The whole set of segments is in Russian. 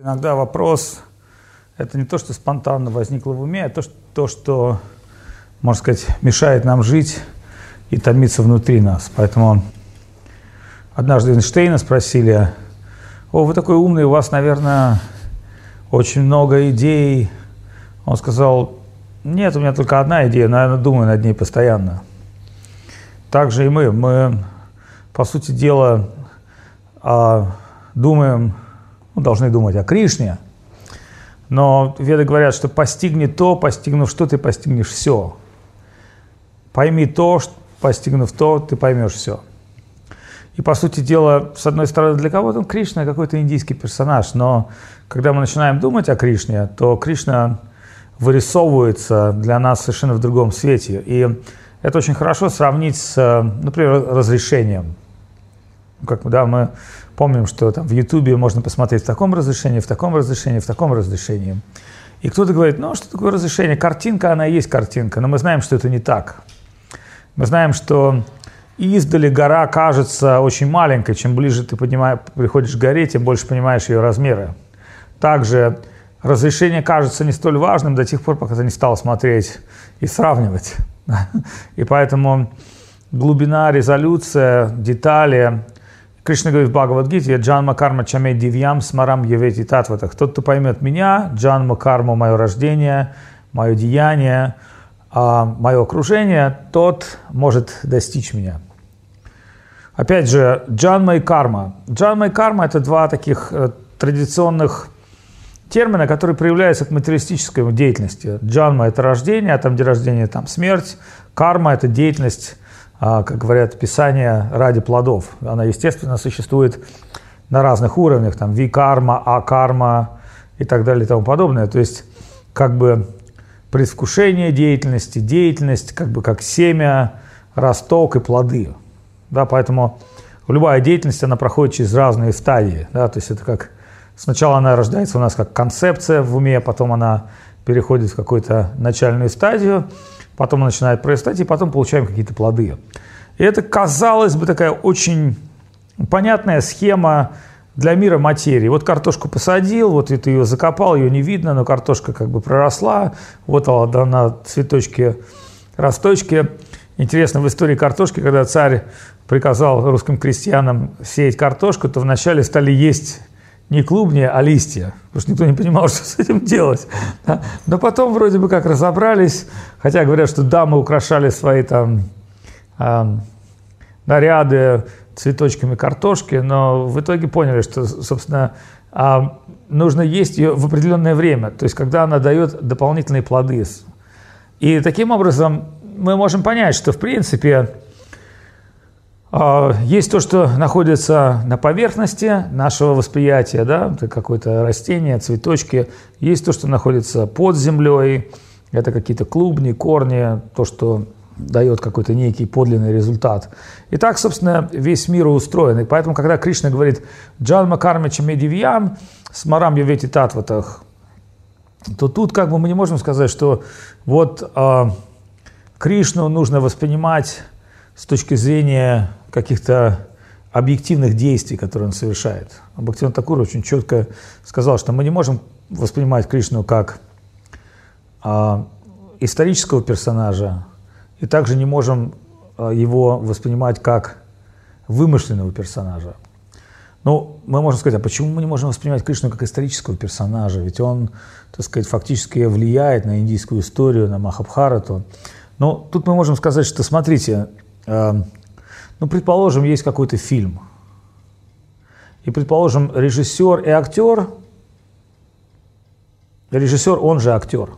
Иногда вопрос – это не то, что спонтанно возникло в уме, а то, что, то, что можно сказать, мешает нам жить и томиться внутри нас. Поэтому однажды Эйнштейна спросили, о, вы такой умный, у вас, наверное, очень много идей. Он сказал, нет, у меня только одна идея, но я думаю над ней постоянно. Так же и мы. Мы, по сути дела, а, думаем ну, должны думать о Кришне. Но веды говорят, что постигни то, постигнув что, ты постигнешь все. Пойми то, постигнув то, ты поймешь все. И, по сути дела, с одной стороны, для кого-то Кришна какой-то индийский персонаж, но когда мы начинаем думать о Кришне, то Кришна вырисовывается для нас совершенно в другом свете. И это очень хорошо сравнить с, например, разрешением. Как да, мы Помним, что там в Ютубе можно посмотреть в таком разрешении, в таком разрешении, в таком разрешении. И кто-то говорит, ну что такое разрешение? Картинка, она и есть картинка, но мы знаем, что это не так. Мы знаем, что издали гора кажется очень маленькой, чем ближе ты поднимаешь, приходишь к горе, тем больше понимаешь ее размеры. Также разрешение кажется не столь важным до тех пор, пока ты не стал смотреть и сравнивать. И поэтому глубина, резолюция, детали – Кришна говорит в Бхагавадгите, «Джанма карма чаме дивьям смарам евети татватах». Тот, кто поймет меня, джанма карму, мое рождение, мое деяние, а мое окружение, тот может достичь меня. Опять же, джанма и карма. Джанма и карма – это два таких э, традиционных термина, которые проявляются от материалистической деятельности. Джанма – это рождение, а там, где рождение, там смерть. Карма – это деятельность как говорят, Писание ради плодов. Она, естественно, существует на разных уровнях, там, ви-карма, а-карма и так далее и тому подобное. То есть, как бы предвкушение деятельности, деятельность, как бы как семя, росток и плоды. Да, поэтому любая деятельность, она проходит через разные стадии. Да, то есть это как сначала она рождается у нас как концепция в уме, потом она переходит в какую-то начальную стадию, потом начинает прорастать, и потом получаем какие-то плоды. И это, казалось бы, такая очень понятная схема для мира материи. Вот картошку посадил, вот ты ее закопал, ее не видно, но картошка как бы проросла, вот она на цветочке, росточке. Интересно, в истории картошки, когда царь приказал русским крестьянам сеять картошку, то вначале стали есть не клубни, а листья, потому что никто не понимал, что с этим делать. Да? Но потом вроде бы как разобрались, хотя говорят, что дамы украшали свои там э, наряды цветочками картошки, но в итоге поняли, что, собственно, э, нужно есть ее в определенное время, то есть когда она дает дополнительные плоды. И таким образом мы можем понять, что в принципе есть то, что находится на поверхности нашего восприятия, да, это какое-то растение, цветочки. Есть то, что находится под землей, это какие-то клубни, корни, то, что дает какой-то некий подлинный результат. И так, собственно, весь мир устроен. И поэтому, когда Кришна говорит «Джанма кармича медивьям смарам явети татватах», то тут как бы мы не можем сказать, что вот э, Кришну нужно воспринимать с точки зрения каких-то объективных действий, которые он совершает. Бхактиван Такур очень четко сказал, что мы не можем воспринимать Кришну как а, исторического персонажа, и также не можем а, его воспринимать как вымышленного персонажа. Ну, мы можем сказать, а почему мы не можем воспринимать Кришну как исторического персонажа? Ведь он, так сказать, фактически влияет на индийскую историю, на Махабхарату. Но тут мы можем сказать, что, смотрите, Эм, ну, предположим, есть какой-то фильм. И, предположим, режиссер и актер, режиссер, он же актер.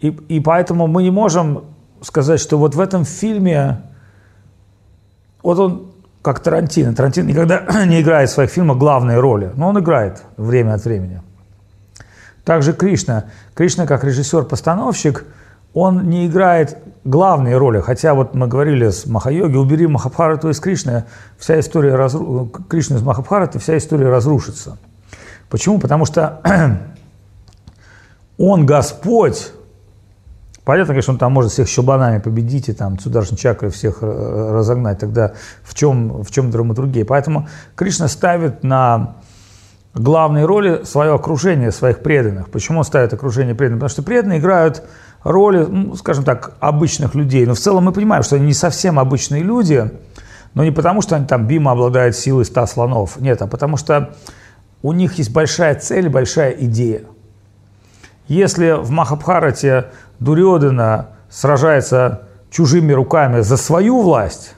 И, и поэтому мы не можем сказать, что вот в этом фильме, вот он как Тарантино. Тарантино никогда не играет в своих фильмах главные роли, но он играет время от времени. Также Кришна. Кришна как режиссер-постановщик – он не играет главные роли, хотя вот мы говорили с Махайоги, убери Махабхарату из Кришны, вся история разру... Кришны из Махабхараты, вся история разрушится. Почему? Потому что он Господь, Понятно, конечно, он там может всех щелбанами победить и там Сударшин чакры всех э, разогнать. Тогда в чем, в чем драматургия? Поэтому Кришна ставит на главной роли свое окружение, своих преданных. Почему он ставит окружение преданных? Потому что преданные играют роли, ну, скажем так, обычных людей. Но в целом мы понимаем, что они не совсем обычные люди, но не потому, что они там Бима обладают силой ста слонов. Нет, а потому что у них есть большая цель, большая идея. Если в Махабхарате Дурьодана сражается чужими руками за свою власть,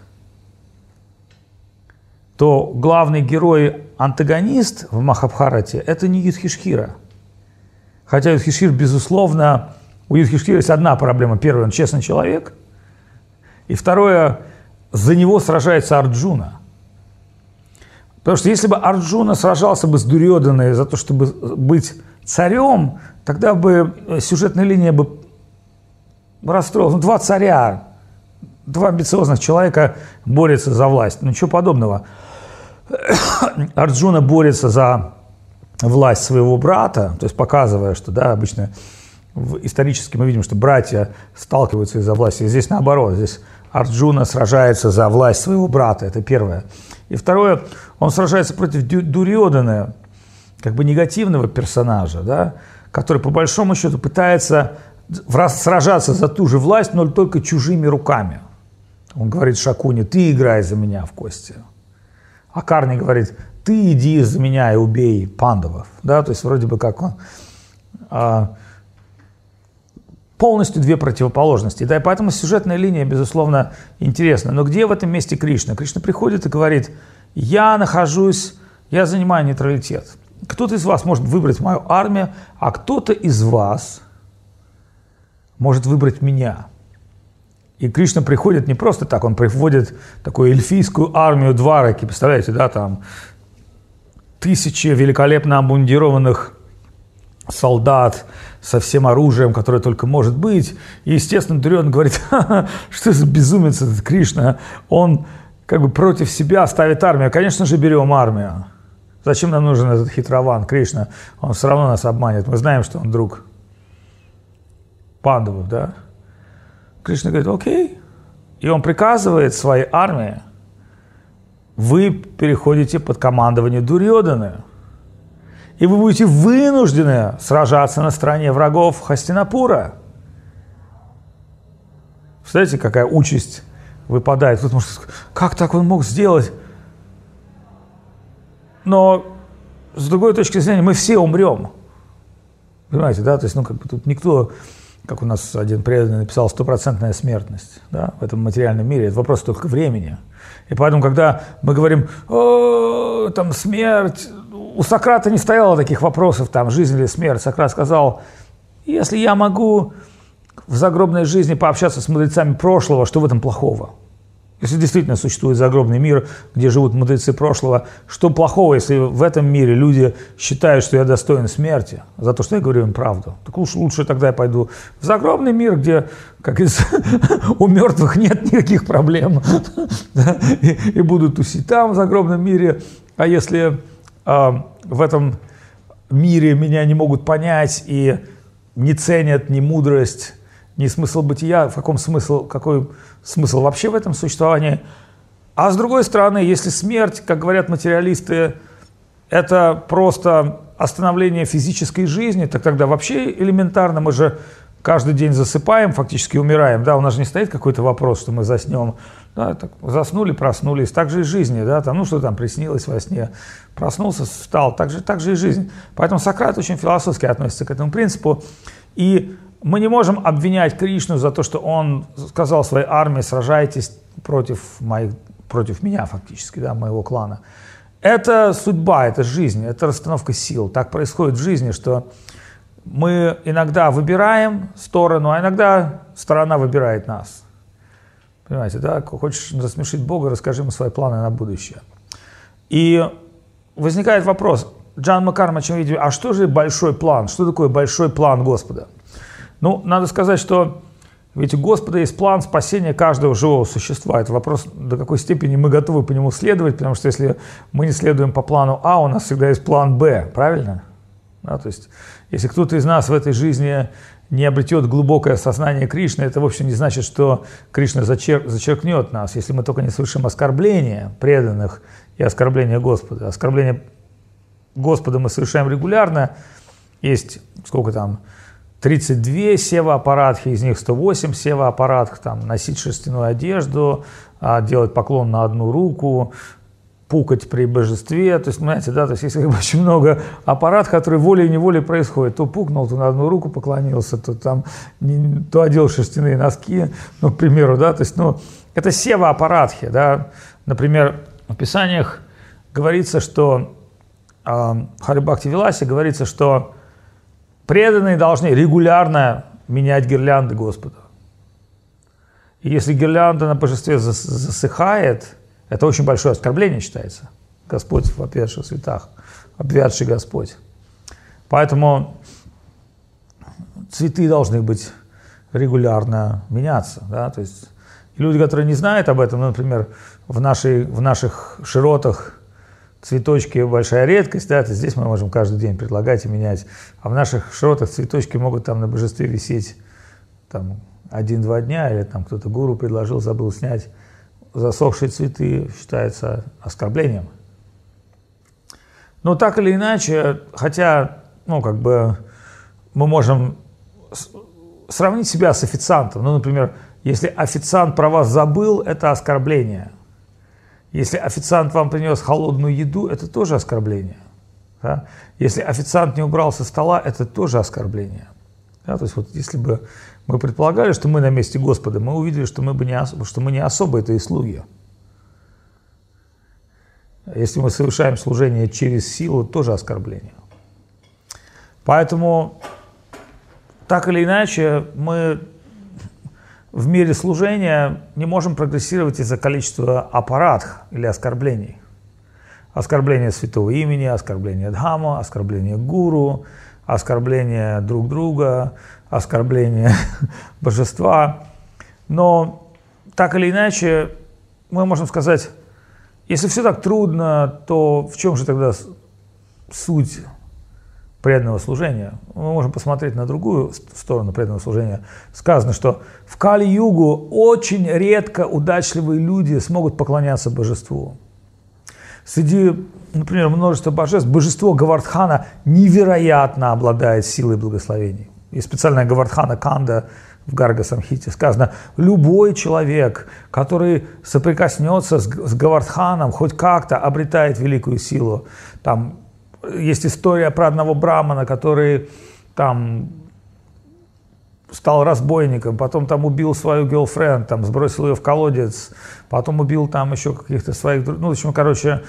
то главный герой, антагонист в Махабхарате – это не Юдхишхира. Хотя Юдхишхир, безусловно, у Юдхишхира есть одна проблема. Первое, он честный человек. И второе, за него сражается Арджуна. Потому что если бы Арджуна сражался бы с Дурьоданой за то, чтобы быть царем, тогда бы сюжетная линия бы расстроилась. Ну, два царя, два амбициозных человека борются за власть. Ну, ничего подобного. Арджуна борется за власть своего брата, то есть показывая, что да, обычно исторически мы видим, что братья сталкиваются из-за власти. Здесь наоборот, здесь Арджуна сражается за власть своего брата, это первое. И второе, он сражается против Дурьодана, как бы негативного персонажа, да, который по большому счету пытается сражаться за ту же власть, но только чужими руками. Он говорит Шакуне, ты играй за меня в кости. А Карни говорит, ты иди за меня и убей пандавов. Да, то есть вроде бы как он... А, полностью две противоположности. Да, и поэтому сюжетная линия, безусловно, интересна. Но где в этом месте Кришна? Кришна приходит и говорит, я нахожусь, я занимаю нейтралитет. Кто-то из вас может выбрать мою армию, а кто-то из вас может выбрать меня. И Кришна приходит не просто так, он приводит такую эльфийскую армию Двараки, представляете, да, там тысячи великолепно обмундированных солдат со всем оружием, которое только может быть. И, естественно, Дурен говорит, что за безумец этот Кришна, он как бы против себя ставит армию. Конечно же, берем армию. Зачем нам нужен этот хитрован Кришна? Он все равно нас обманет. Мы знаем, что он друг пандавов, да? Кришна говорит, окей. И он приказывает своей армии, вы переходите под командование Дурьоданы. И вы будете вынуждены сражаться на стороне врагов Хастинапура. Представляете, какая участь выпадает. Тут может, как так он мог сделать? Но с другой точки зрения, мы все умрем. Понимаете, да? То есть, ну, как бы тут никто как у нас один преданный написал, стопроцентная смертность да, в этом материальном мире. Это вопрос только времени. И поэтому, когда мы говорим, О, там смерть, у Сократа не стояло таких вопросов, там, жизнь или смерть. Сократ сказал, если я могу в загробной жизни пообщаться с мудрецами прошлого, что в этом плохого? Если действительно существует загробный мир, где живут мудрецы прошлого, что плохого, если в этом мире люди считают, что я достоин смерти за то, что я говорю им правду? Так лучше, лучше тогда я пойду в загробный мир, где как из, у мертвых нет никаких проблем, и, и буду тусить там, в загробном мире. А если в этом мире меня не могут понять и не ценят ни мудрость, ни смысл бытия, в каком смысл, какой смысл вообще в этом существовании. А с другой стороны, если смерть, как говорят материалисты, это просто остановление физической жизни, так тогда вообще элементарно мы же каждый день засыпаем, фактически умираем, да, у нас же не стоит какой-то вопрос, что мы заснем, да, так, заснули, проснулись, так же и жизни, да, там, ну что там приснилось во сне, проснулся, встал, так же, так же и жизнь. Поэтому Сократ очень философски относится к этому принципу, и мы не можем обвинять Кришну за то, что он сказал своей армии, сражайтесь против, моих, против меня фактически, да, моего клана. Это судьба, это жизнь, это расстановка сил. Так происходит в жизни, что мы иногда выбираем сторону, а иногда сторона выбирает нас. Понимаете, да? Хочешь засмешить Бога, расскажи ему свои планы на будущее. И возникает вопрос, Джан Макармач, а что же большой план? Что такое большой план Господа? Ну, надо сказать, что ведь у Господа есть план спасения каждого живого существа. Это вопрос, до какой степени мы готовы по нему следовать, потому что если мы не следуем по плану А, у нас всегда есть план Б, правильно? Да, то есть, если кто-то из нас в этой жизни не обретет глубокое сознание Кришны, это вовсе не значит, что Кришна зачер, зачеркнет нас, если мы только не совершим оскорбления преданных и оскорбления Господа. Оскорбление Господа мы совершаем регулярно. Есть сколько там, 32 сева-аппаратхи, из них 108 сева-аппаратх, там, носить шерстяную одежду, а, делать поклон на одну руку, пукать при божестве. То есть, понимаете, да, то есть, если очень много аппарат, который волей-неволей происходит, то пукнул, то на одну руку поклонился, то там, не, то одел шерстяные носки, ну, к примеру, да, то есть, ну, это сева-аппаратхи, да. Например, в Писаниях говорится, что э, Харибакти Виласе говорится, что преданные должны регулярно менять гирлянды Господа. И если гирлянда на божестве засыхает, это очень большое оскорбление считается. Господь в опять святах, обвядший Господь. Поэтому цветы должны быть регулярно меняться. Да? То есть люди, которые не знают об этом, ну, например, в, нашей, в наших широтах цветочки большая редкость, да, то здесь мы можем каждый день предлагать и менять. А в наших широтах цветочки могут там на божестве висеть там один-два дня, или там кто-то гуру предложил, забыл снять. Засохшие цветы считается оскорблением. Но так или иначе, хотя, ну, как бы мы можем сравнить себя с официантом. Ну, например, если официант про вас забыл, это оскорбление. Если официант вам принес холодную еду, это тоже оскорбление. Да? Если официант не убрал со стола, это тоже оскорбление. Да? То есть вот если бы мы предполагали, что мы на месте Господа, мы увидели, что мы, бы не, что мы не особо это и слуги. Если мы совершаем служение через силу, тоже оскорбление. Поэтому, так или иначе, мы в мире служения не можем прогрессировать из-за количества аппаратов или оскорблений. Оскорбление святого имени, оскорбление Дхама, оскорбление гуру, оскорбление друг друга, оскорбление божества. Но так или иначе, мы можем сказать, если все так трудно, то в чем же тогда суть преданного служения. Мы можем посмотреть на другую сторону преданного служения. Сказано, что в Кали-Югу очень редко удачливые люди смогут поклоняться божеству. Среди, например, множества божеств, божество Гавардхана невероятно обладает силой благословений. И специальная Гавардхана Канда в Гарга Самхите сказано, любой человек, который соприкоснется с, с Гавардханом, хоть как-то обретает великую силу. Там есть история про одного брамана, который там стал разбойником, потом там убил свою girlfriend, там сбросил ее в колодец, потом убил там еще каких-то своих, ну, в общем, короче,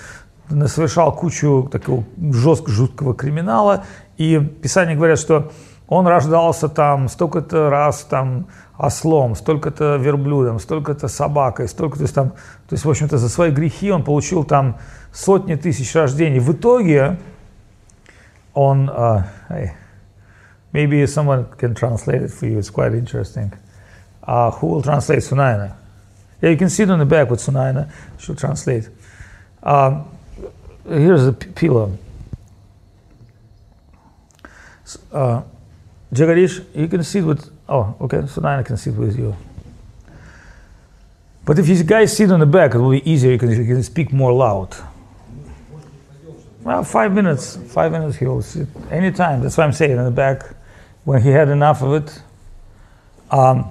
совершал кучу такого жесткого, жуткого криминала, и Писание говорят, что он рождался там столько-то раз там ослом, столько-то верблюдом, столько-то собакой, столько-то там, то есть, в общем-то, за свои грехи он получил там сотни тысяч рождений. В итоге on, uh, hey, maybe someone can translate it for you. It's quite interesting. Uh, who will translate Sunayana? Yeah, you can see it on the back with Sunayana. She'll translate. Um, here's the pillow. Uh, Jagadish, you can sit with, oh, okay, Sunayana can sit with you. But if you guys sit on the back, it will be easier. You can, you can speak more loud. Well, five minutes. Five minutes he will sit anytime. That's why I'm saying in the back when he had enough of it. Um,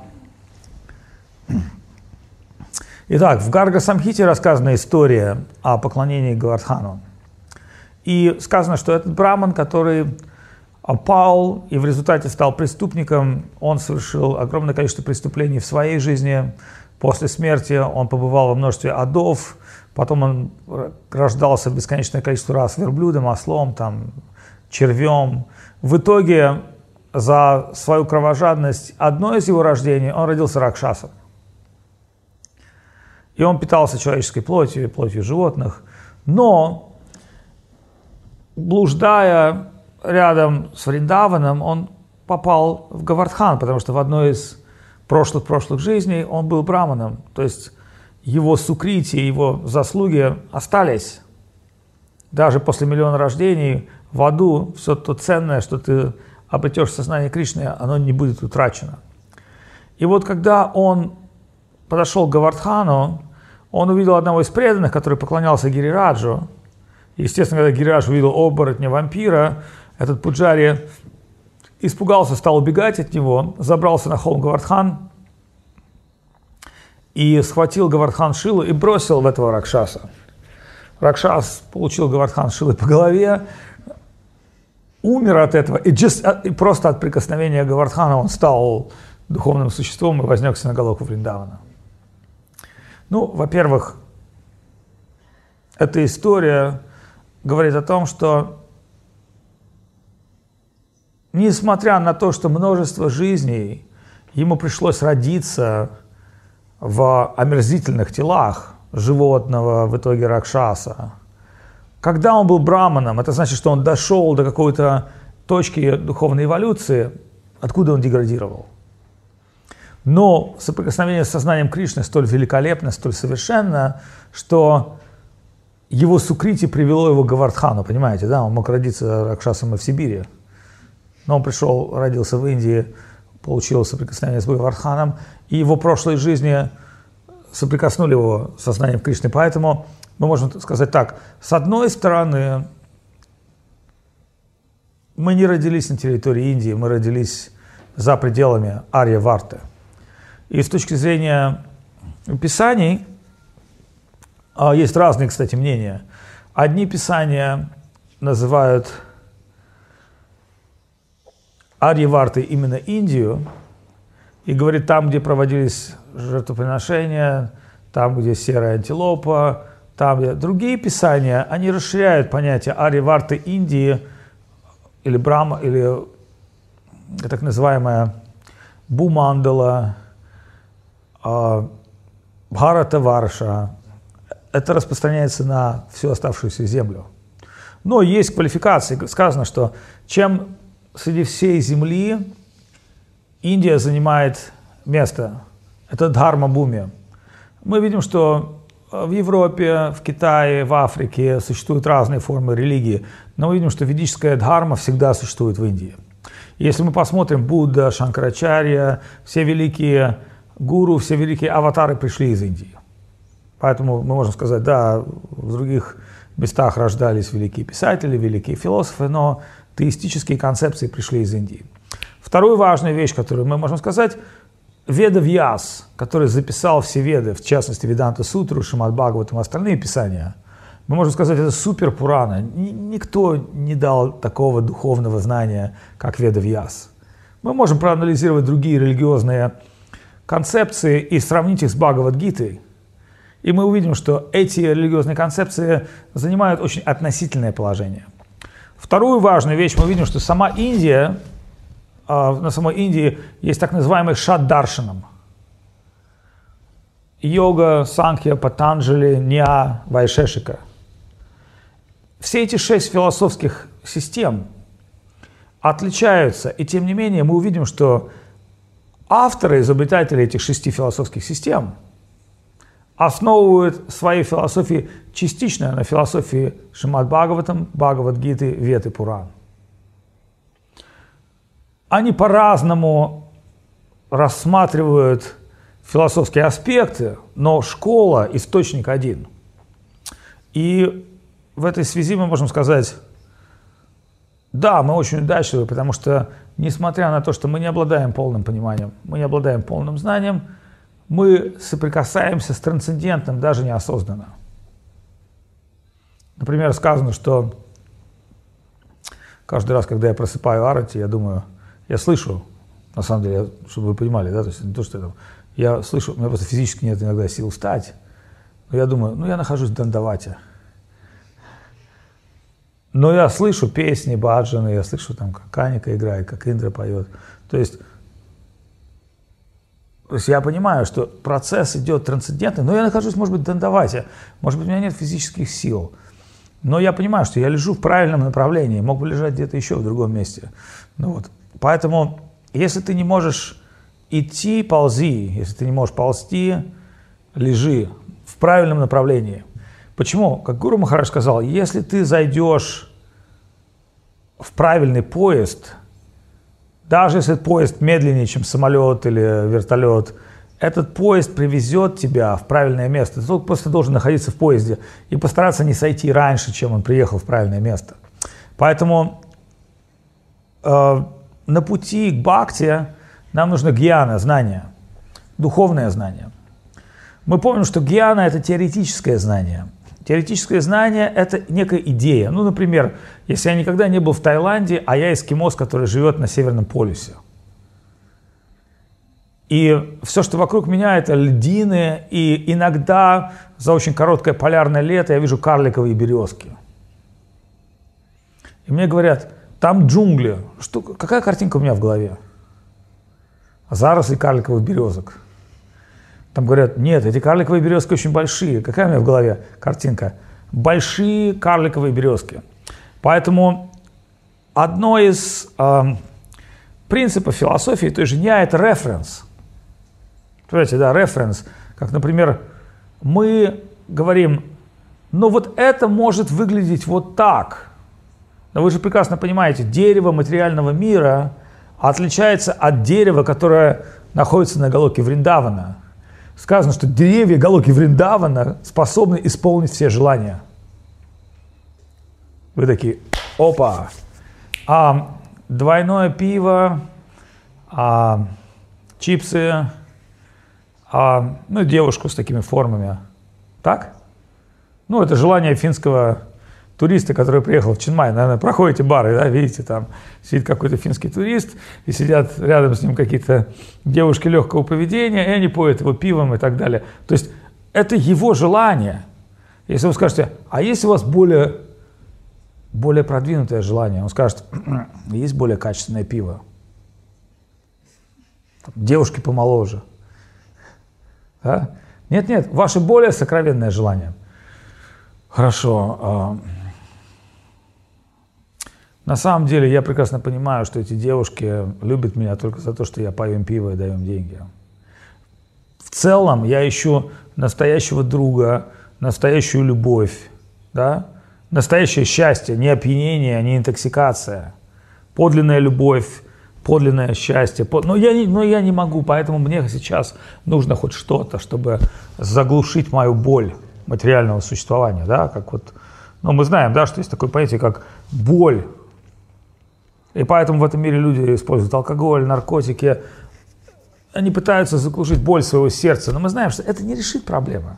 Итак, в Гарга Самхите рассказана история о поклонении Гавардхану. И сказано, что этот браман, который пал и в результате стал преступником, он совершил огромное количество преступлений в своей жизни. После смерти он побывал во множестве адов, Потом он рождался бесконечное количество раз верблюдом, ослом, там, червем. В итоге за свою кровожадность одно из его рождений он родился ракшасом. И он питался человеческой плотью, плотью животных. Но, блуждая рядом с Вриндаваном, он попал в Гавардхан, потому что в одной из прошлых-прошлых жизней он был браманом. То есть его сукрити, его заслуги остались. Даже после миллиона рождений в аду все то ценное, что ты обретешь в сознании Кришны, оно не будет утрачено. И вот когда он подошел к Гавардхану, он увидел одного из преданных, который поклонялся Гирираджу, Естественно, когда Гираж увидел оборотня вампира, этот Пуджари испугался, стал убегать от него, забрался на холм Гавардхан и схватил Гавардхан Шилу и бросил в этого Ракшаса. Ракшас получил Гавардхан Шилы по голове, умер от этого, и, just, и просто от прикосновения Гавардхана он стал духовным существом и вознесся на голову Вриндавана. Ну, во-первых, эта история говорит о том, что несмотря на то, что множество жизней ему пришлось родиться в омерзительных телах животного, в итоге Ракшаса, когда он был браманом, это значит, что он дошел до какой-то точки духовной эволюции, откуда он деградировал. Но соприкосновение с сознанием Кришны столь великолепно, столь совершенно, что его сукрити привело его к Гавардхану, понимаете, да? Он мог родиться Ракшасом и в Сибири. Но он пришел, родился в Индии, получил соприкосновение с Гавардханом, и его прошлой жизни соприкоснули его сознанием Кришны. Поэтому мы можем сказать так, с одной стороны, мы не родились на территории Индии, мы родились за пределами Арья-Варты. И с точки зрения Писаний, а, есть разные, кстати, мнения. Одни писания называют Арьевартой именно Индию, и говорит, там, где проводились жертвоприношения, там, где серая антилопа, там, где... Другие писания, они расширяют понятие Арьеварты Индии, или Брама, или так называемая Бумандала, а, Бхарата Варша, это распространяется на всю оставшуюся землю. Но есть квалификации. Сказано, что чем среди всей земли Индия занимает место, это Дхарма Буми. Мы видим, что в Европе, в Китае, в Африке существуют разные формы религии, но мы видим, что ведическая дхарма всегда существует в Индии. Если мы посмотрим, Будда, Шанкарачарья, все великие гуру, все великие аватары пришли из Индии. Поэтому мы можем сказать, да, в других местах рождались великие писатели, великие философы, но теистические концепции пришли из Индии. Вторую важную вещь, которую мы можем сказать, Веда Вьяс, который записал все веды, в частности Веданта Сутру, Шимад Бхагаватам остальные писания, мы можем сказать, это супер Пурана. Никто не дал такого духовного знания, как Веда Вьяс. Мы можем проанализировать другие религиозные концепции и сравнить их с Бхагавадгитой, и мы увидим, что эти религиозные концепции занимают очень относительное положение. Вторую важную вещь мы видим, что сама Индия, а, на самой Индии есть так называемый шаддаршинам. Йога, Санхья, Патанджали, Ня, Вайшешика. Все эти шесть философских систем отличаются, и тем не менее мы увидим, что авторы, изобретатели этих шести философских систем – основывают свои философии частично на философии Шимад Бхагаватам, Бхагавадгиты, Веты, Пуран. Они по-разному рассматривают философские аспекты, но школа – источник один. И в этой связи мы можем сказать, да, мы очень удачливы, потому что, несмотря на то, что мы не обладаем полным пониманием, мы не обладаем полным знанием – мы соприкасаемся с трансцендентным даже неосознанно. Например, сказано, что каждый раз, когда я просыпаю арати, я думаю, я слышу, на самом деле, чтобы вы понимали, да, то есть не то, что я, там, я слышу, у меня просто физически нет иногда сил встать, но я думаю, ну я нахожусь в Дандавате. Но я слышу песни, баджаны, я слышу там, как Каника играет, как Индра поет. То есть то есть я понимаю, что процесс идет трансцендентный, но я нахожусь, может быть, в дандавате, может быть, у меня нет физических сил. Но я понимаю, что я лежу в правильном направлении, мог бы лежать где-то еще в другом месте. Ну вот. Поэтому, если ты не можешь идти, ползи. Если ты не можешь ползти, лежи в правильном направлении. Почему? Как Гуру Махарадж сказал, если ты зайдешь в правильный поезд – даже если поезд медленнее, чем самолет или вертолет, этот поезд привезет тебя в правильное место. Ты только просто должен находиться в поезде и постараться не сойти раньше, чем он приехал в правильное место. Поэтому э, на пути к бхакти нам нужно гьяна, знание, духовное знание. Мы помним, что гьяна – это теоретическое знание. Теоретическое знание – это некая идея. Ну, например, если я никогда не был в Таиланде, а я эскимос, который живет на Северном полюсе – и все, что вокруг меня, это льдины. И иногда за очень короткое полярное лето я вижу карликовые березки. И мне говорят, там джунгли. Что, какая картинка у меня в голове? Заросли карликовых березок. Там говорят, нет, эти карликовые березки очень большие. Какая у меня в голове картинка? Большие карликовые березки. Поэтому одно из э, принципов философии той же дня – это референс – Понимаете, да, референс. Как, например, мы говорим, ну вот это может выглядеть вот так. Но вы же прекрасно понимаете, дерево материального мира отличается от дерева, которое находится на Галоке Вриндавана. Сказано, что деревья Галоки Вриндавана способны исполнить все желания. Вы такие, опа. А двойное пиво, а чипсы, а, ну, девушку с такими формами. Так? Ну, это желание финского туриста, который приехал в Ченмай. Наверное, проходите бары, да, видите, там сидит какой-то финский турист, и сидят рядом с ним какие-то девушки легкого поведения, и они поют его пивом и так далее. То есть это его желание. Если вы скажете, а есть у вас более, более продвинутое желание? Он скажет, есть более качественное пиво. Девушки помоложе. Да? Нет, нет, ваше более сокровенное желание. Хорошо. На самом деле я прекрасно понимаю, что эти девушки любят меня только за то, что я пою им пиво и даю им деньги. В целом я ищу настоящего друга, настоящую любовь, да? настоящее счастье, не опьянение, не интоксикация, подлинная любовь, подлинное счастье. Но я, не, но я не могу, поэтому мне сейчас нужно хоть что-то, чтобы заглушить мою боль материального существования. Да? Как вот, ну, мы знаем, да, что есть такое понятие, как боль. И поэтому в этом мире люди используют алкоголь, наркотики. Они пытаются заглушить боль своего сердца. Но мы знаем, что это не решит проблемы.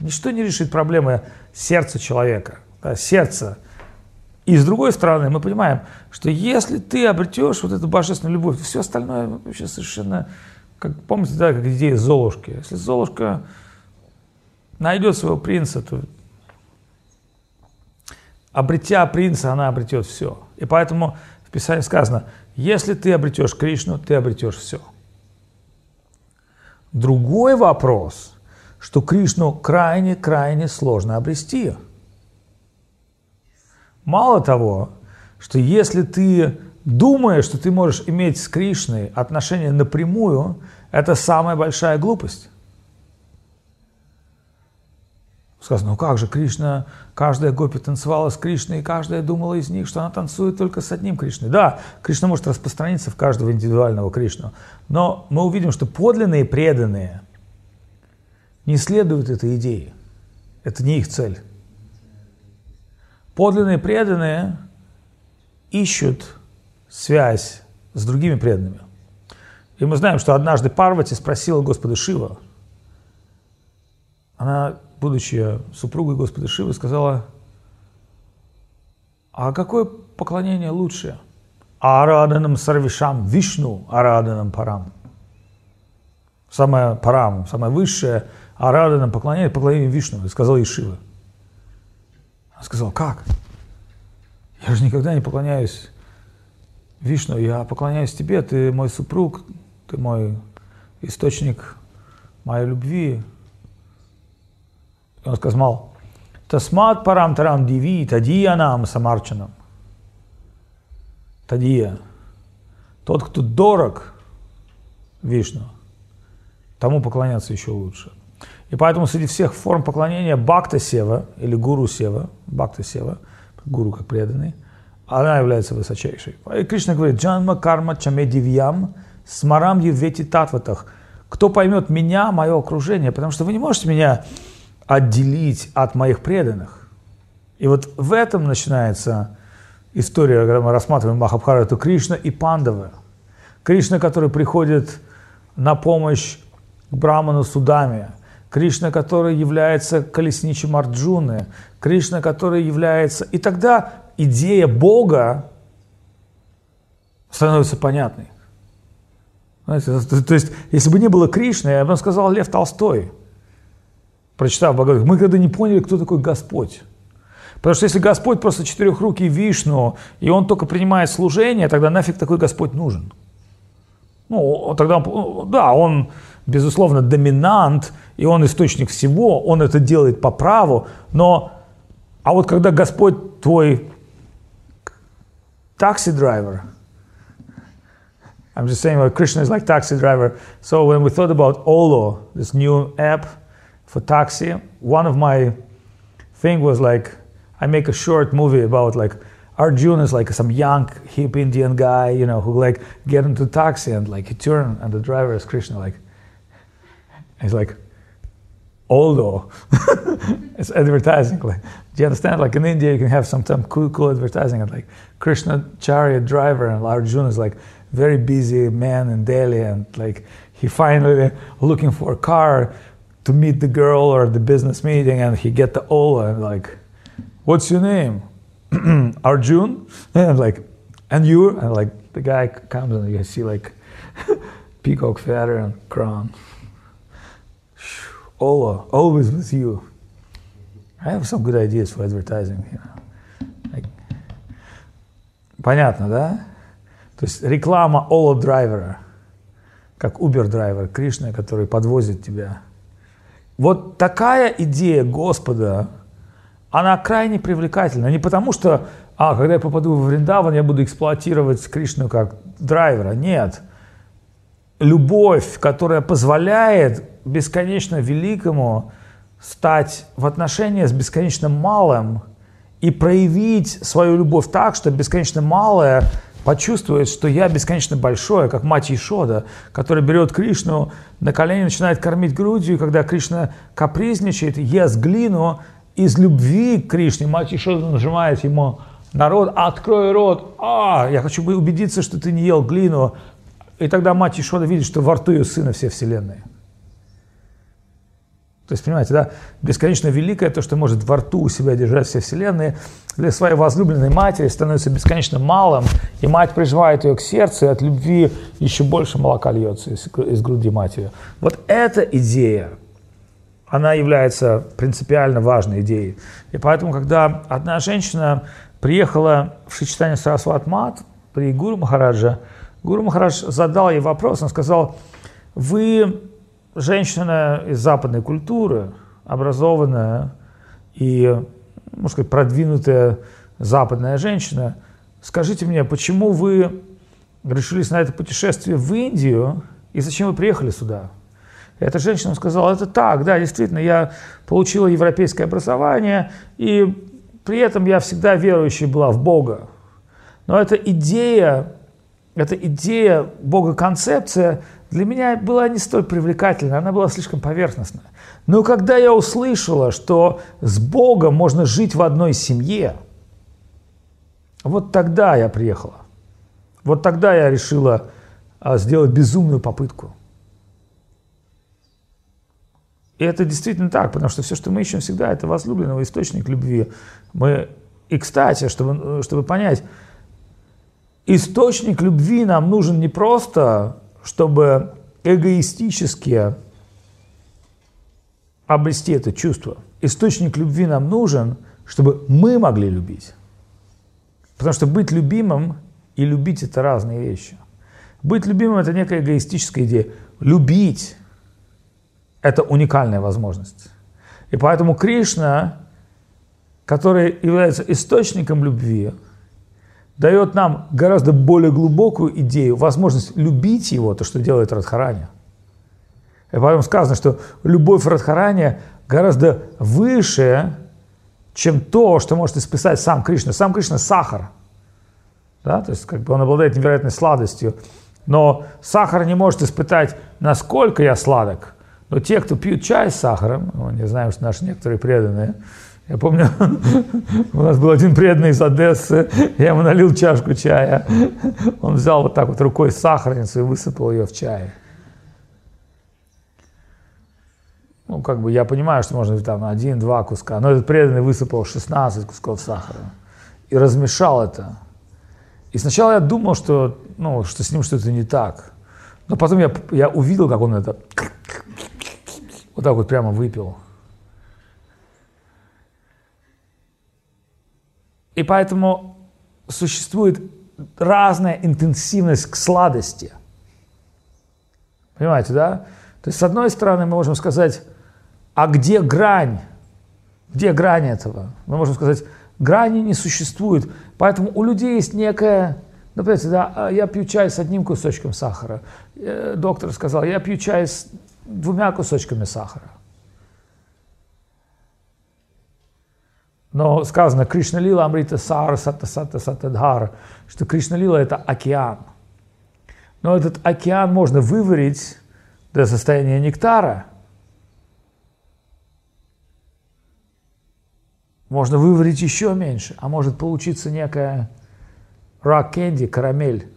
Ничто не решит проблемы сердца человека. Да, сердце и с другой стороны, мы понимаем, что если ты обретешь вот эту божественную любовь, все остальное вообще совершенно, как помните, да, как идея Золушки. Если Золушка найдет своего принца, то обретя принца, она обретет все. И поэтому в Писании сказано, если ты обретешь Кришну, ты обретешь все. Другой вопрос, что Кришну крайне-крайне сложно обрести – Мало того, что если ты думаешь, что ты можешь иметь с Кришной отношения напрямую, это самая большая глупость. Сказано, ну как же Кришна, каждая гопи танцевала с Кришной, и каждая думала из них, что она танцует только с одним Кришной. Да, Кришна может распространиться в каждого индивидуального Кришну, но мы увидим, что подлинные преданные не следуют этой идее. Это не их цель. Подлинные преданные ищут связь с другими преданными. И мы знаем, что однажды Парвати спросила Господа Шива, она, будучи супругой Господа Шивы, сказала, а какое поклонение лучше? Араданам сарвишам вишну, араданам парам. Самое парам, самое высшее араданам поклонение, поклонение вишну, сказал Ишива. Он сказал, как? Я же никогда не поклоняюсь Вишну, я поклоняюсь тебе, ты мой супруг, ты мой источник моей любви. И он сказал, Тасмат парам тарам диви, тадия нам самарчанам. Тадия. Тот, кто дорог Вишну, тому поклоняться еще лучше. И поэтому среди всех форм поклонения Бхакта Сева или Гуру Сева, Бхакта Сева, гуру как преданный, она является высочайшей. И Кришна говорит, Джанма карма чаме дивьям смарам евети татватах. Кто поймет меня, мое окружение? Потому что вы не можете меня отделить от моих преданных. И вот в этом начинается история, когда мы рассматриваем Махабхарату Кришна и Пандавы. Кришна, который приходит на помощь Браману Судами, Кришна, который является колесничем Арджуны, Кришна, который является... И тогда идея Бога становится понятной. Знаете, то есть, если бы не было Кришны, я бы сказал Лев Толстой, прочитав Бхагавад мы когда не поняли, кто такой Господь. Потому что если Господь просто четырехрукий Вишну, и Он только принимает служение, тогда нафиг такой Господь нужен? Ну, тогда, да, Он, безусловно, доминант, и Он источник всего, Он это делает по праву, но, а вот когда Господь твой такси-драйвер, I'm just saying, well, Krishna is like taxi driver. So when we thought about Olo, this new app for taxi, one of my thing was like, I make a short movie about like Arjun is like some young hip Indian guy, you know, who like get into taxi and like he turn and the driver is Krishna like, he's like, Olo. it's advertising. Like, do you understand? Like in India, you can have some cool, cool advertising and like Krishna chariot driver and Arjun is like very busy man in Delhi, and like he finally looking for a car to meet the girl or the business meeting, and he get the Ola and like, what's your name? Arjun, and like, and you, and like the guy comes and you see like peacock feather and crown. Ola, always with you. I have some good ideas for advertising, you know. Like, понятно, да? То есть реклама Ола драйвера, как Uber драйвер, Кришна, который подвозит тебя. Вот такая идея Господа, она крайне привлекательна. Не потому что, а, когда я попаду в Вриндаван, я буду эксплуатировать Кришну как драйвера. Нет. Любовь, которая позволяет бесконечно великому стать в отношения с бесконечно малым и проявить свою любовь так, что бесконечно малое почувствует, что я бесконечно большой, как мать Ишода, которая берет Кришну на колени, начинает кормить грудью, и когда Кришна капризничает, ест глину, из любви к Кришне мать Ишода нажимает ему народ, открой рот, а, я хочу убедиться, что ты не ел глину, и тогда мать Ишода видит, что во рту ее сына все вселенные. То есть, понимаете, да, бесконечно великое, то, что может во рту у себя держать все вселенные, для своей возлюбленной матери становится бесконечно малым, и мать прижимает ее к сердцу, и от любви еще больше молока льется из, из груди матери. Вот эта идея, она является принципиально важной идеей. И поэтому, когда одна женщина приехала в Шичтане Сарасват Мат при Гуру Махараджа, Гуру Махарадж задал ей вопрос, он сказал, вы женщина из западной культуры, образованная и, можно сказать, продвинутая западная женщина, скажите мне, почему вы решились на это путешествие в Индию и зачем вы приехали сюда? Эта женщина сказала, это так, да, действительно, я получила европейское образование, и при этом я всегда верующей была в Бога. Но эта идея, эта идея Бога-концепция – для меня была не столь привлекательна, она была слишком поверхностная. Но когда я услышала, что с Богом можно жить в одной семье, вот тогда я приехала. Вот тогда я решила а, сделать безумную попытку. И это действительно так, потому что все, что мы ищем всегда, это возлюбленного источник любви. Мы... И, кстати, чтобы, чтобы понять, источник любви нам нужен не просто чтобы эгоистически обрести это чувство. Источник любви нам нужен, чтобы мы могли любить. Потому что быть любимым и любить – это разные вещи. Быть любимым – это некая эгоистическая идея. Любить – это уникальная возможность. И поэтому Кришна, который является источником любви, дает нам гораздо более глубокую идею, возможность любить его, то, что делает Радхарани. И поэтому сказано, что любовь Радхарани гораздо выше, чем то, что может исписать сам Кришна. Сам Кришна – сахар. Да? То есть как бы он обладает невероятной сладостью. Но сахар не может испытать, насколько я сладок. Но те, кто пьют чай с сахаром, ну, не знаю, что наши некоторые преданные, я помню, у нас был один преданный из Одессы, я ему налил чашку чая, он взял вот так вот рукой сахарницу и высыпал ее в чай. Ну, как бы я понимаю, что можно там один-два куска, но этот преданный высыпал 16 кусков сахара и размешал это. И сначала я думал, что, ну, что с ним что-то не так. Но потом я, я увидел, как он это вот так вот прямо выпил. И поэтому существует разная интенсивность к сладости. Понимаете, да? То есть, с одной стороны, мы можем сказать, а где грань? Где грань этого? Мы можем сказать, грани не существует. Поэтому у людей есть некая, например, да, «А я пью чай с одним кусочком сахара. Э, доктор сказал, я пью чай с двумя кусочками сахара. Но сказано Кришна Лила Амрита Сар Сата Сата Сатадхар, что Кришна Лила это океан. Но этот океан можно выварить до состояния нектара. Можно выварить еще меньше, а может получиться некая рак кэнди, карамель.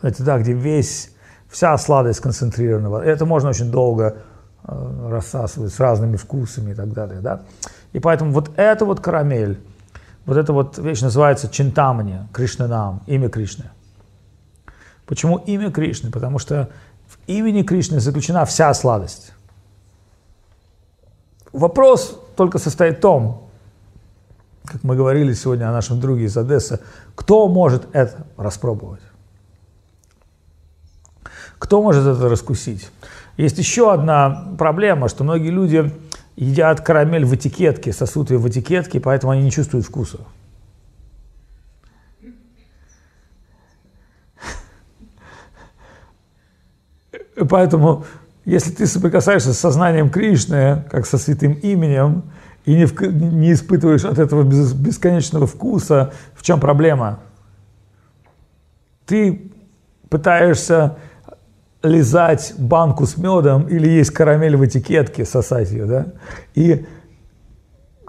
Это да, где весь, вся сладость концентрирована. Это можно очень долго э, рассасывать с разными вкусами и так далее. Да? И поэтому вот эта вот карамель, вот эта вот вещь называется Чинтамани, Кришнанам, имя Кришны. Почему имя Кришны? Потому что в имени Кришны заключена вся сладость. Вопрос только состоит в том, как мы говорили сегодня о нашем друге из Одессы, кто может это распробовать? Кто может это раскусить? Есть еще одна проблема, что многие люди едят карамель в этикетке, сосут ее в этикетке, поэтому они не чувствуют вкуса. Поэтому, если ты соприкасаешься с сознанием Кришны, как со святым именем, и не, в, не испытываешь от этого бесконечного вкуса, в чем проблема? Ты пытаешься лизать банку с медом или есть карамель в этикетке, сосать ее, да? И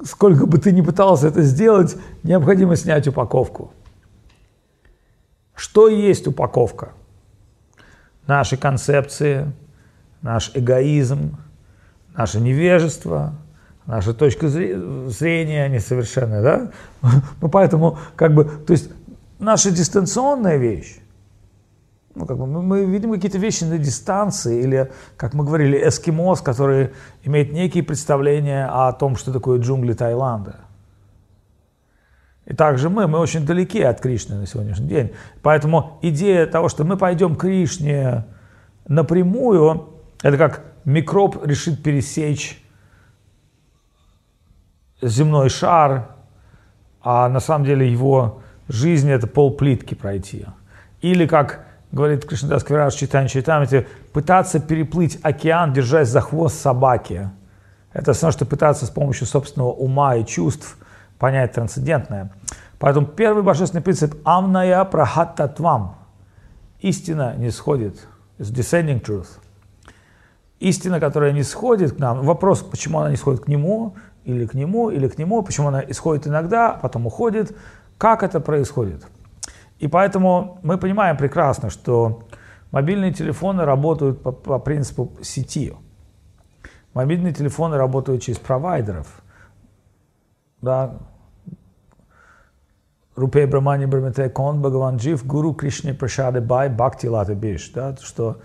сколько бы ты ни пытался это сделать, необходимо снять упаковку. Что есть упаковка? Наши концепции, наш эгоизм, наше невежество, наша точка зрения несовершенная, да? Ну, поэтому, как бы, то есть, наша дистанционная вещь, ну, как бы мы, мы видим какие-то вещи на дистанции, или, как мы говорили, эскимос, который имеет некие представления о том, что такое джунгли Таиланда. И также мы, мы очень далеки от Кришны на сегодняшний день. Поэтому идея того, что мы пойдем к Кришне напрямую, это как микроб решит пересечь земной шар, а на самом деле его жизнь это полплитки пройти. Или как говорит Кришнадас Квираж Читань Чайтамити, пытаться переплыть океан, держась за хвост собаки. Это все что пытаться с помощью собственного ума и чувств понять трансцендентное. Поэтому первый божественный принцип «Амная прахаттатвам» – истина не сходит, is descending truth. Истина, которая не сходит к нам, вопрос, почему она не сходит к нему, или к нему, или к нему, почему она исходит иногда, потом уходит, как это происходит – и поэтому мы понимаем прекрасно, что мобильные телефоны работают по, по принципу сети. Мобильные телефоны работают через провайдеров. Да. Рупей Брамани Брамете Кон Бхагаван Джив Гуру Кришне Прашады Бай Бхакти Лата Биш. Да, что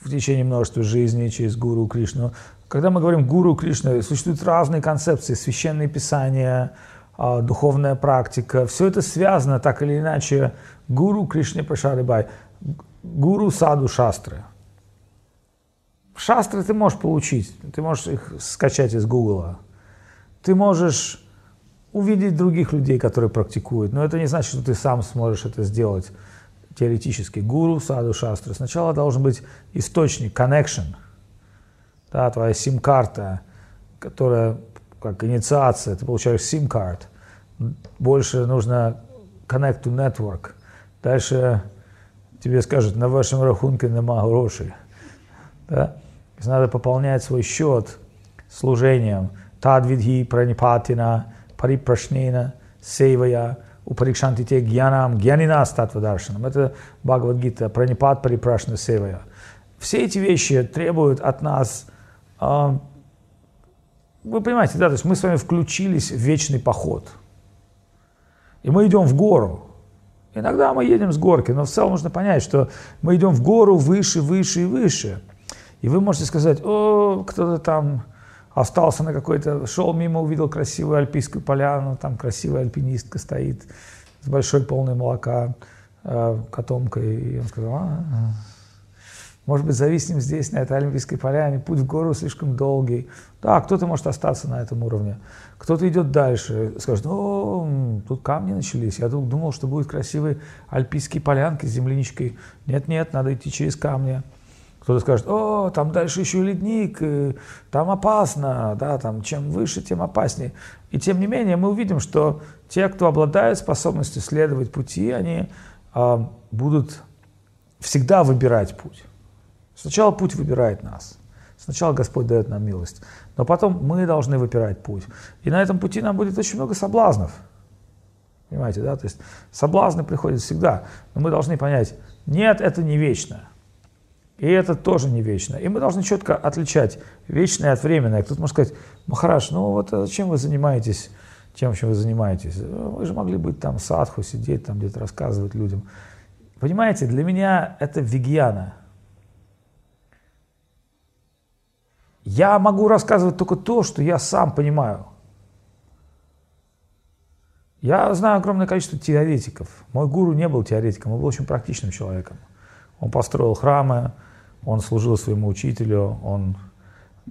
в течение множества жизней через Гуру Кришну. Когда мы говорим Гуру Кришна, существуют разные концепции, священные писания, духовная практика, все это связано так или иначе гуру Кришне Пашарибай, гуру саду шастры. Шастры ты можешь получить, ты можешь их скачать из Гугла. Ты можешь увидеть других людей, которые практикуют, но это не значит, что ты сам сможешь это сделать теоретически. Гуру, саду, шастры. Сначала должен быть источник, connection, да, твоя сим-карта, которая как инициация, ты получаешь SIM-карт. Больше нужно connect to network. Дальше тебе скажут, на вашем рахунке нема грошей. Да? Надо пополнять свой счет служением. Тадвидхи пранипатина, парипрашнина, сейвая, упарикшантите гьянам, гьянина статвадаршанам. Это Бхагавадгита, пранипат парипрашна сейвая. Все эти вещи требуют от нас, э, вы понимаете, да, то есть мы с вами включились в вечный поход. И мы идем в гору. Иногда мы едем с горки, но в целом нужно понять, что мы идем в гору выше, выше и выше. И вы можете сказать, о, кто-то там остался на какой-то, шел мимо, увидел красивую альпийскую поляну, там красивая альпинистка стоит с большой полной молока э, котомкой. И он сказал, а, а, может быть, зависнем здесь, на этой Альпийской поляне, путь в гору слишком долгий. Да, кто-то может остаться на этом уровне. Кто-то идет дальше, скажет, о, тут камни начались, я думал, что будет красивые альпийские полянки с земляничкой. Нет-нет, надо идти через камни. Кто-то скажет, о, там дальше еще ледник, э, там опасно, да, там чем выше, тем опаснее. И тем не менее мы увидим, что те, кто обладает способностью следовать пути, они э, будут всегда выбирать путь. Сначала путь выбирает нас. Сначала Господь дает нам милость. Но потом мы должны выбирать путь. И на этом пути нам будет очень много соблазнов. Понимаете, да? То есть соблазны приходят всегда. Но мы должны понять, нет, это не вечно. И это тоже не вечно. И мы должны четко отличать вечное от временное. Кто-то может сказать, Махараш, ну вот а зачем вы занимаетесь тем, чем вы занимаетесь? Вы же могли быть там садху, сидеть там где-то рассказывать людям. Понимаете, для меня это вегьяна. Я могу рассказывать только то, что я сам понимаю. Я знаю огромное количество теоретиков. Мой гуру не был теоретиком, он был очень практичным человеком. Он построил храмы, он служил своему учителю, он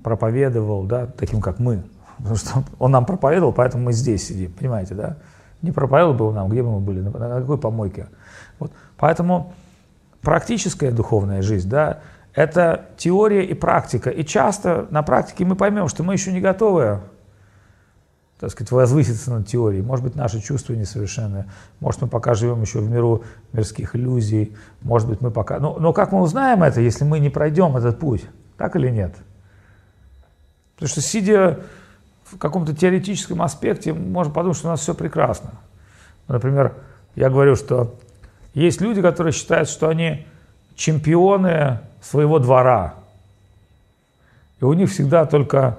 проповедовал, да, таким как мы. Потому что он нам проповедовал, поэтому мы здесь сидим, понимаете, да? Не проповедовал бы он нам, где бы мы были, на какой помойке. Вот. Поэтому практическая духовная жизнь, да, это теория и практика. И часто на практике мы поймем, что мы еще не готовы так сказать, возвыситься над теорией. Может быть, наши чувства несовершенны. Может, мы пока живем еще в миру мирских иллюзий. Может быть, мы пока... Но, но как мы узнаем это, если мы не пройдем этот путь? Так или нет? Потому что, сидя в каком-то теоретическом аспекте, можно подумать, что у нас все прекрасно. Например, я говорю, что есть люди, которые считают, что они чемпионы своего двора. И у них всегда только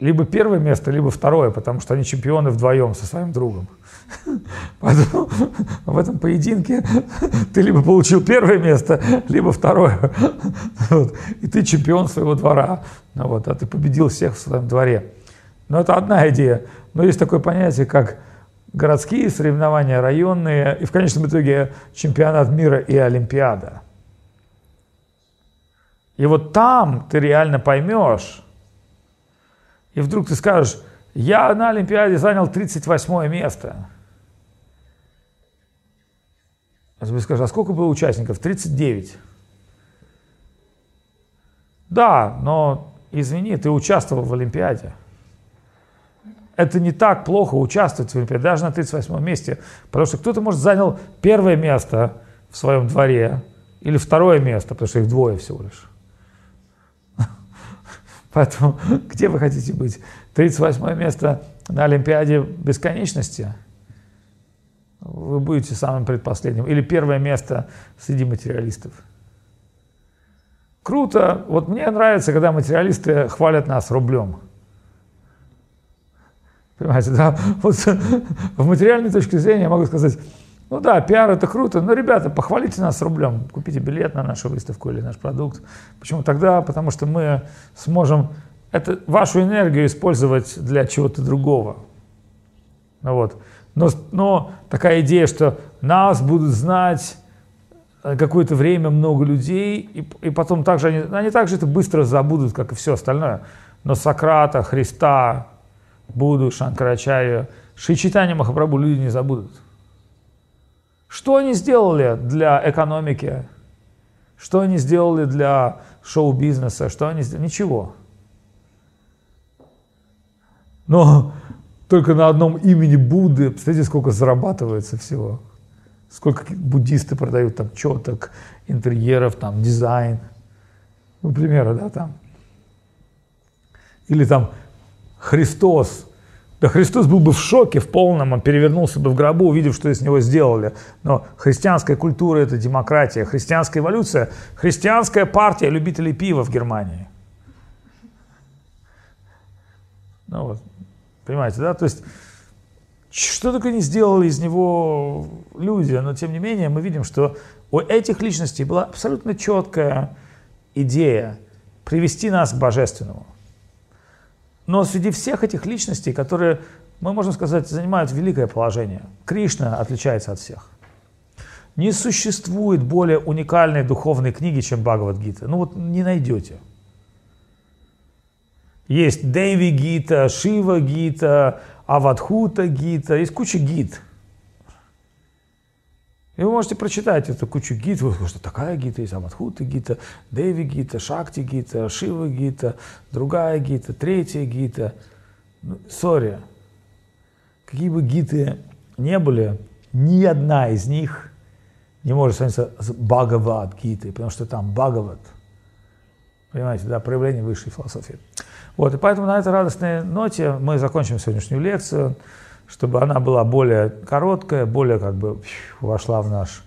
либо первое место, либо второе, потому что они чемпионы вдвоем со своим другом. Поэтому в этом поединке ты либо получил первое место, либо второе. Вот. И ты чемпион своего двора, вот, а ты победил всех в своем дворе. Но это одна идея. Но есть такое понятие, как городские соревнования, районные, и в конечном итоге чемпионат мира и Олимпиада. И вот там ты реально поймешь, и вдруг ты скажешь, я на Олимпиаде занял 38 место. А тебе скажешь, а сколько было участников? 39. Да, но извини, ты участвовал в Олимпиаде. Это не так плохо участвовать в Олимпиаде, даже на 38 месте. Потому что кто-то, может, занял первое место в своем дворе или второе место, потому что их двое всего лишь. Поэтому где вы хотите быть? 38 место на Олимпиаде бесконечности? Вы будете самым предпоследним. Или первое место среди материалистов? Круто. Вот мне нравится, когда материалисты хвалят нас рублем. Понимаете, да? Вот в материальной точке зрения я могу сказать, ну да, пиар это круто, но, ребята, похвалите нас рублем, купите билет на нашу выставку или наш продукт. Почему тогда? Потому что мы сможем это, вашу энергию использовать для чего-то другого. Ну вот. Но, но такая идея, что нас будут знать э, какое-то время много людей, и, и потом также они, они также это быстро забудут, как и все остальное. Но Сократа, Христа, Будду, Шанкарачарью, Шичитани Махапрабху люди не забудут. Что они сделали для экономики? Что они сделали для шоу-бизнеса? Что они сделали? Ничего. Но только на одном имени Будды, представляете, сколько зарабатывается всего. Сколько буддисты продают там четок, интерьеров, там дизайн. Ну, примеры, да, там. Или там Христос. Да Христос был бы в шоке в полном, он перевернулся бы в гробу, увидев, что из него сделали. Но христианская культура – это демократия, христианская эволюция, христианская партия любителей пива в Германии. Ну вот, понимаете, да? То есть, что только не сделали из него люди, но тем не менее мы видим, что у этих личностей была абсолютно четкая идея привести нас к божественному. Но среди всех этих личностей, которые, мы можем сказать, занимают великое положение, Кришна отличается от всех. Не существует более уникальной духовной книги, чем Бхагавадгита. Ну вот не найдете. Есть Деви Гита, Шива Гита, Авадхута Гита, есть куча гит. И вы можете прочитать эту кучу гит, вы что такая гита есть, Авадхута гита, Деви гита, Шакти гита, Шива гита, другая гита, третья гита. Sorry, какие бы гиты не были, ни одна из них не может сравниться с Бхагавад гитой, потому что там Бхагавад, понимаете, да, проявление высшей философии. Вот, и поэтому на этой радостной ноте мы закончим сегодняшнюю лекцию, чтобы она была более короткая, более как бы вошла в наш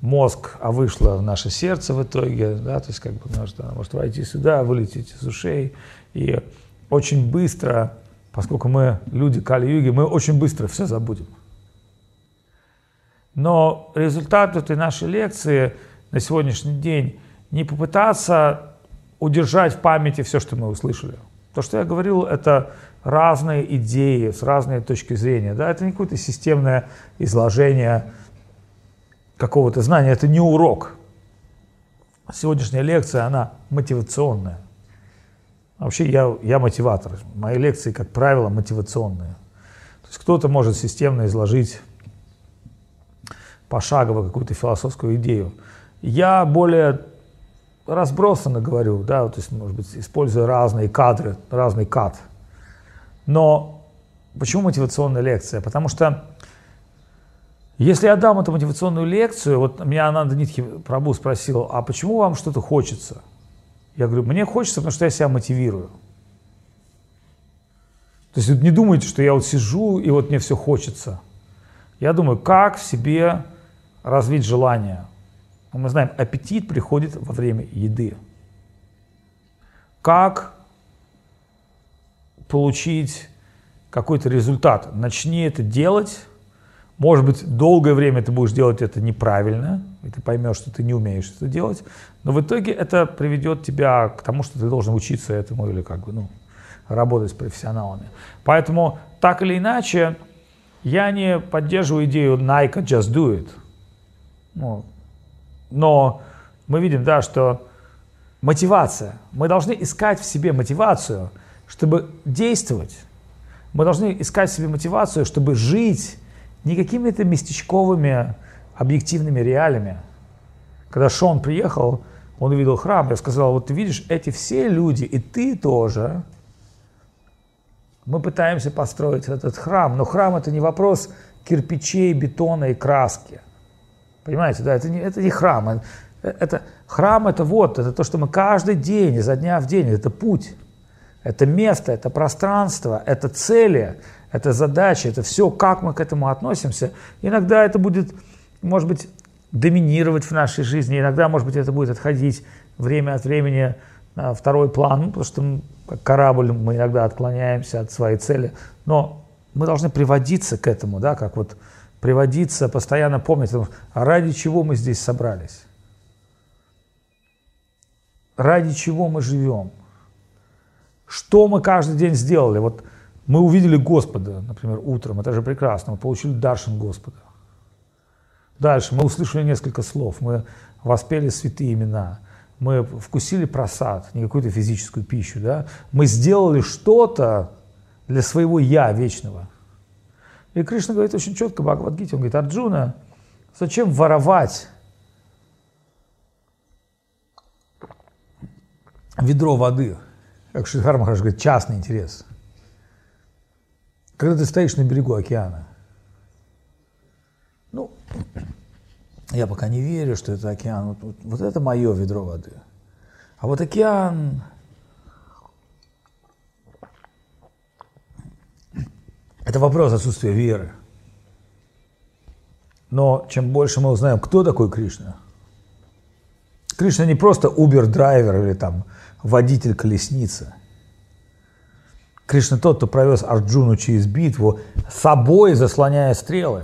мозг, а вышла в наше сердце в итоге, да, то есть как бы может, она может войти сюда, вылететь из ушей, и очень быстро, поскольку мы люди Кали-юги, мы очень быстро все забудем. Но результат этой нашей лекции на сегодняшний день не попытаться удержать в памяти все, что мы услышали – то, что я говорил, это разные идеи с разной точки зрения. Да? Это не какое-то системное изложение какого-то знания, это не урок. Сегодняшняя лекция, она мотивационная. Вообще я, я мотиватор. Мои лекции, как правило, мотивационные. То есть кто-то может системно изложить пошагово какую-то философскую идею. Я более разбросанно говорю, да, то есть, может быть, используя разные кадры, разный кад. Но почему мотивационная лекция? Потому что если я дам эту мотивационную лекцию, вот меня Ананда Нитхи Прабу спросил, а почему вам что-то хочется? Я говорю, мне хочется, потому что я себя мотивирую. То есть не думайте, что я вот сижу и вот мне все хочется. Я думаю, как в себе развить желание, мы знаем, аппетит приходит во время еды. Как получить какой-то результат? Начни это делать. Может быть, долгое время ты будешь делать это неправильно, и ты поймешь, что ты не умеешь это делать, но в итоге это приведет тебя к тому, что ты должен учиться этому или как бы, ну, работать с профессионалами. Поэтому, так или иначе, я не поддерживаю идею Nike just do it. Ну, но мы видим, да, что мотивация, мы должны искать в себе мотивацию, чтобы действовать. Мы должны искать себе мотивацию, чтобы жить не какими-то местечковыми объективными реалиями. Когда Шон приехал, он увидел храм, я сказал, вот ты видишь, эти все люди, и ты тоже, мы пытаемся построить этот храм, но храм это не вопрос кирпичей, бетона и краски – Понимаете, да, это не, это не храм. Это, храм это вот, это то, что мы каждый день, изо дня в день, это путь, это место, это пространство, это цели, это задачи, это все, как мы к этому относимся. Иногда это будет, может быть, доминировать в нашей жизни, иногда, может быть, это будет отходить время от времени на второй план, ну, потому что как корабль мы иногда отклоняемся от своей цели, но мы должны приводиться к этому, да, как вот приводиться, постоянно помнить, ради чего мы здесь собрались? Ради чего мы живем? Что мы каждый день сделали? Вот мы увидели Господа, например, утром, это же прекрасно, мы получили даршин Господа. Дальше мы услышали несколько слов, мы воспели святые имена, мы вкусили просад, не какую-то физическую пищу, да? мы сделали что-то для своего «я» вечного. И Кришна говорит очень четко Бхагавадгите, он говорит, Арджуна, зачем воровать ведро воды? Как Шридхар Махарадж говорит, частный интерес. Когда ты стоишь на берегу океана, ну, Я пока не верю, что это океан. Вот, вот, вот это мое ведро воды. А вот океан... Это вопрос отсутствия веры. Но чем больше мы узнаем, кто такой Кришна, Кришна не просто Uber-драйвер или там водитель колесницы. Кришна тот, кто провез Арджуну через битву, собой заслоняя стрелы.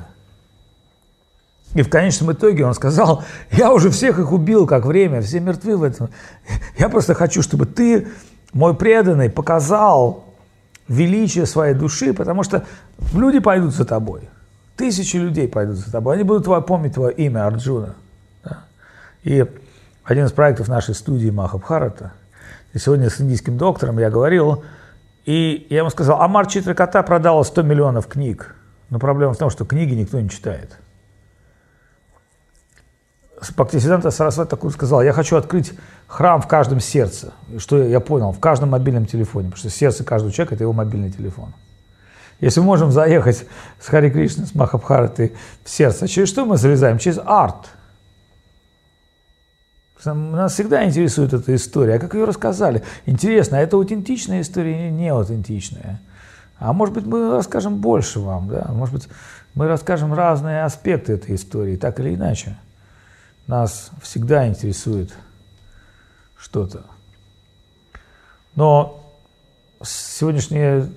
И в конечном итоге он сказал, я уже всех их убил, как время, все мертвы в этом. Я просто хочу, чтобы ты, мой преданный, показал величие своей души, потому что люди пойдут за тобой. Тысячи людей пойдут за тобой. Они будут помнить твое имя Арджуна. И один из проектов нашей студии Махабхарата, сегодня с индийским доктором я говорил, и я ему сказал, Амар Читракота продала 100 миллионов книг. Но проблема в том, что книги никто не читает. Бхактисиданта Сарасвати такой сказал, я хочу открыть храм в каждом сердце. Что я понял, в каждом мобильном телефоне, потому что сердце каждого человека – это его мобильный телефон. Если мы можем заехать с Хари Кришны, с Махабхаратой в сердце, через что мы залезаем? Через арт. Нас всегда интересует эта история. А как ее рассказали? Интересно, а это аутентичная история или не аутентичная? А может быть, мы расскажем больше вам, да? Может быть, мы расскажем разные аспекты этой истории, так или иначе. Нас всегда интересует что-то. Но сегодняшние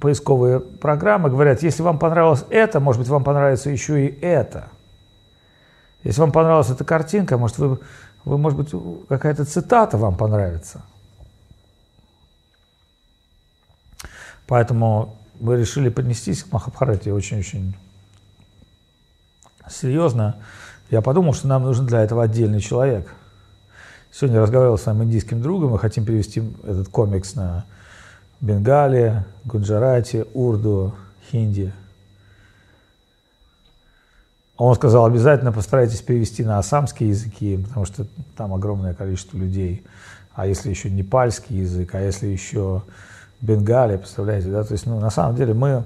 поисковые программы говорят, если вам понравилось это, может быть, вам понравится еще и это. Если вам понравилась эта картинка, может, вы, вы может быть, какая-то цитата вам понравится. Поэтому мы решили поднестись к Махабхарате очень-очень серьезно. Я подумал, что нам нужен для этого отдельный человек. Сегодня разговаривал с своим индийским другом, мы хотим перевести этот комикс на Бенгалия, Гуджарате, Урду, Хинди. Он сказал, обязательно постарайтесь перевести на асамские языки, потому что там огромное количество людей. А если еще непальский язык, а если еще Бенгалия, представляете, да? То есть, ну, на самом деле мы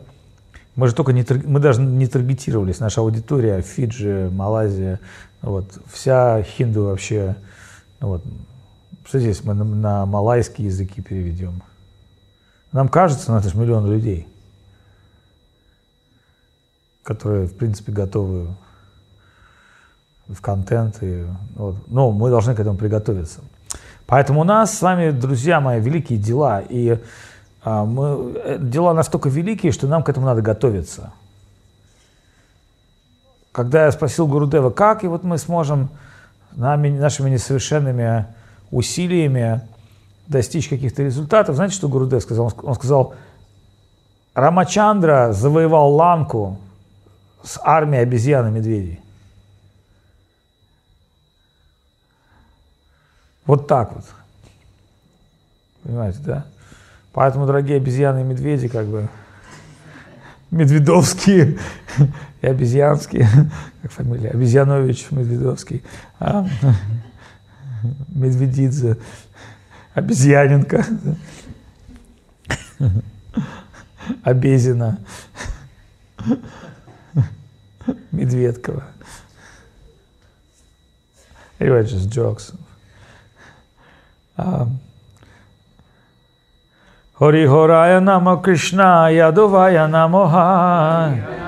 мы же только не, мы даже не таргетировались, наша аудитория, Фиджи, Малайзия, вот, вся хинду вообще, вот, представляете, мы на, на малайские языки переведем. Нам кажется, ну это же миллион людей, которые, в принципе, готовы в контент. И, вот. Но мы должны к этому приготовиться. Поэтому у нас с вами, друзья мои, великие дела. И а мы, э, дела настолько великие, что нам к этому надо готовиться. Когда я спросил Гурудева, как и вот мы сможем нами, нашими несовершенными усилиями достичь каких-то результатов, знаете, что Гурудев сказал? Он сказал, Рамачандра завоевал Ланку с армией обезьян и медведей. Вот так вот. Понимаете, да? Поэтому, дорогие обезьяны и медведи, как бы Медведовские и обезьянские, как фамилия, Обезьянович Медведовский, а, Медведидзе, Обезьяненко, Обезина, Medvedkova. Anyway, just jokes. Um, Hori Horaya Namo Krishna Yaduvaya Namoha.